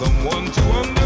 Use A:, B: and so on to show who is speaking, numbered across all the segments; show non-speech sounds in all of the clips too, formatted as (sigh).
A: someone to understand.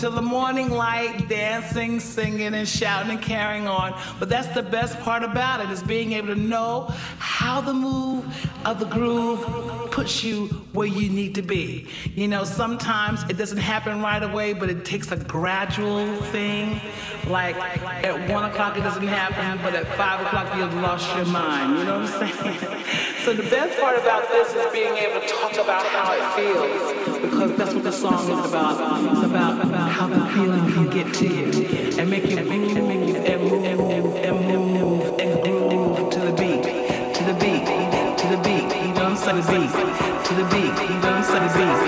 A: Until the morning light, dancing, singing, and shouting and carrying on. But that's the best part about it is being able to know how the move of the groove puts you where you need to be. You know, sometimes it doesn't happen right away, but it takes a gradual thing. Like at one o'clock it doesn't happen, but at five o'clock you've lost your mind. You know what I'm saying? (laughs) So the best part about this is being able to talk about how it feels, because that's what the song is about. It's about how the feeling can get to you and make you move and make you and move and move and move and groove to the beat, to the beat, to the beat. You don't say the beat, to the beat. You don't say the beat,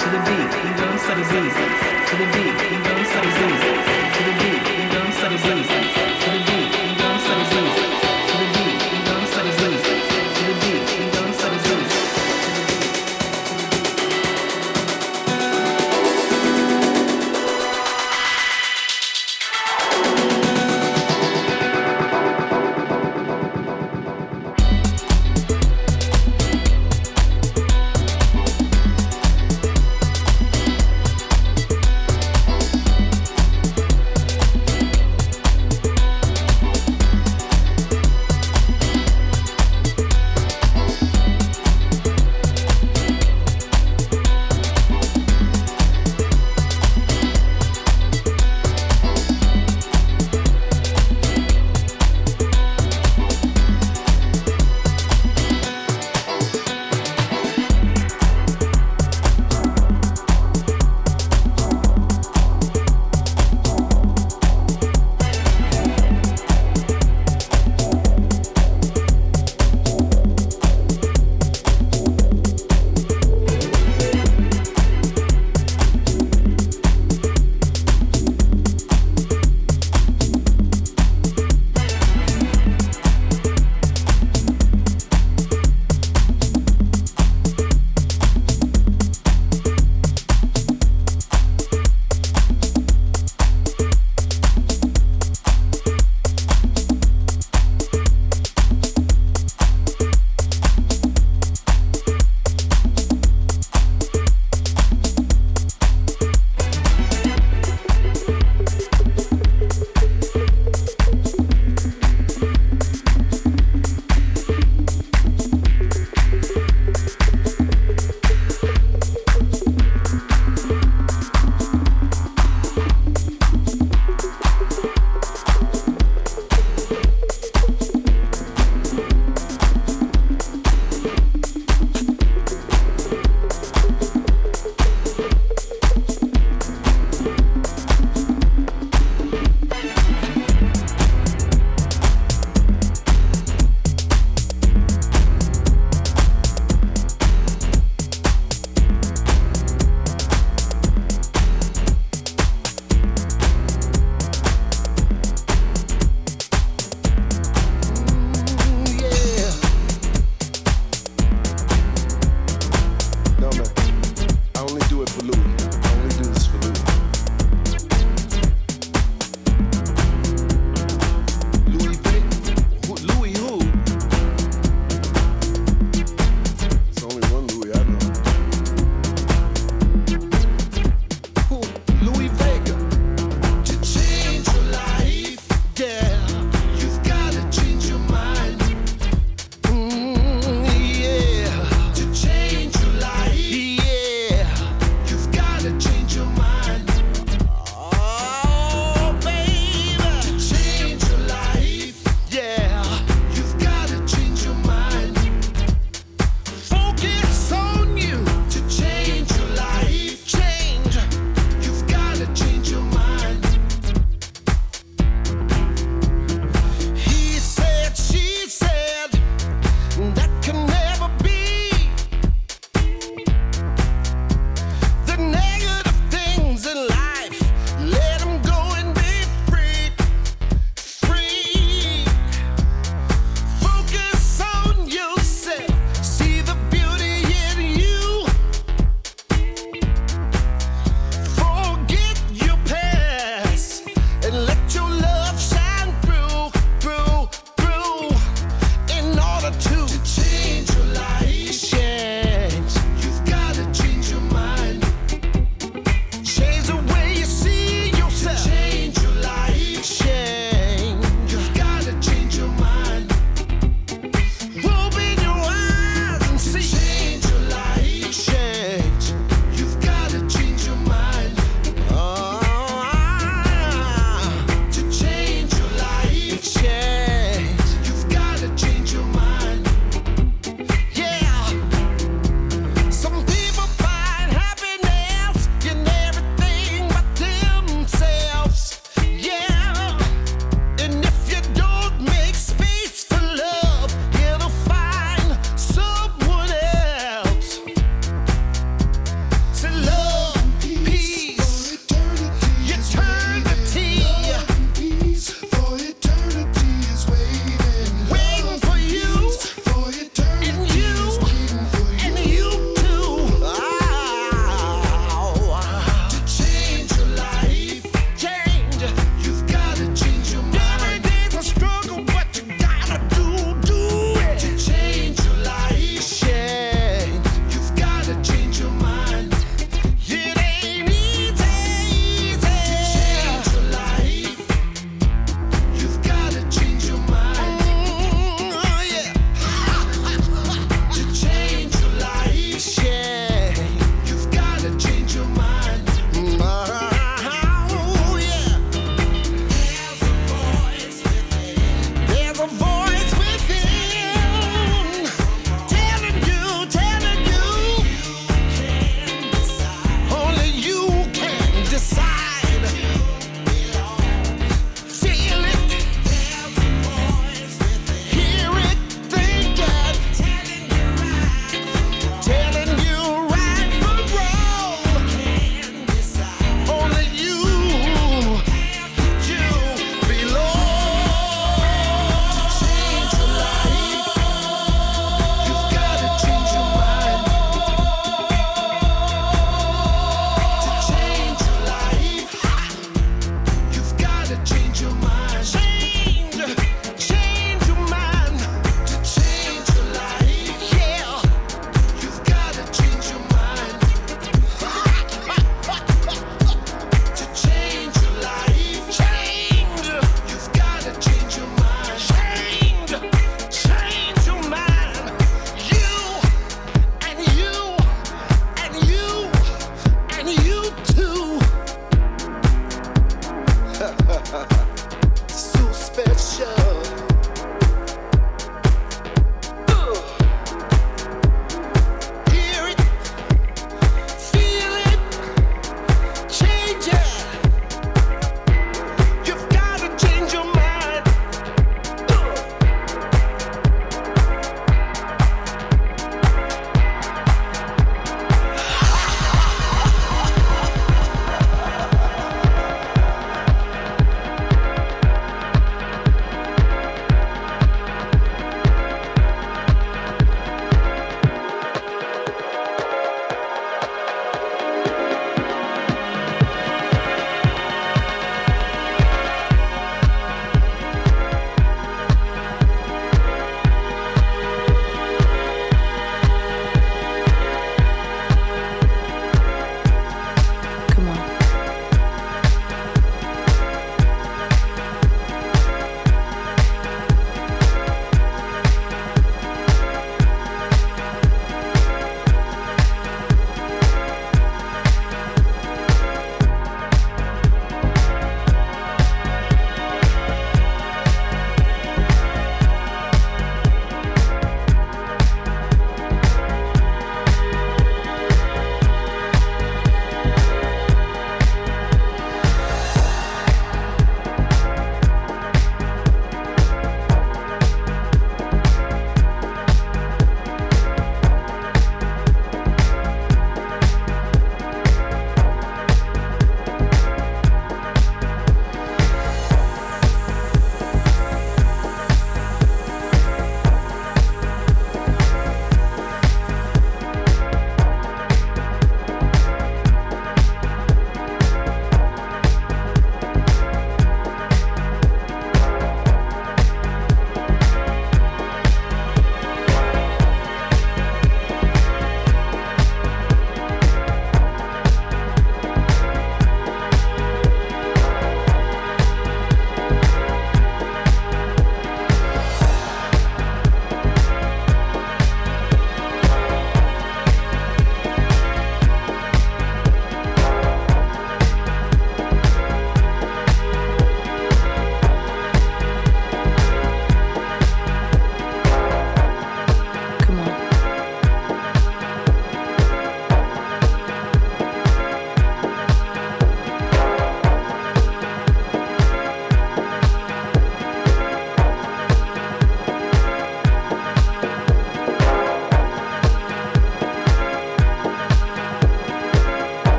A: to the beat. You don't say the beat.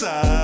B: Pain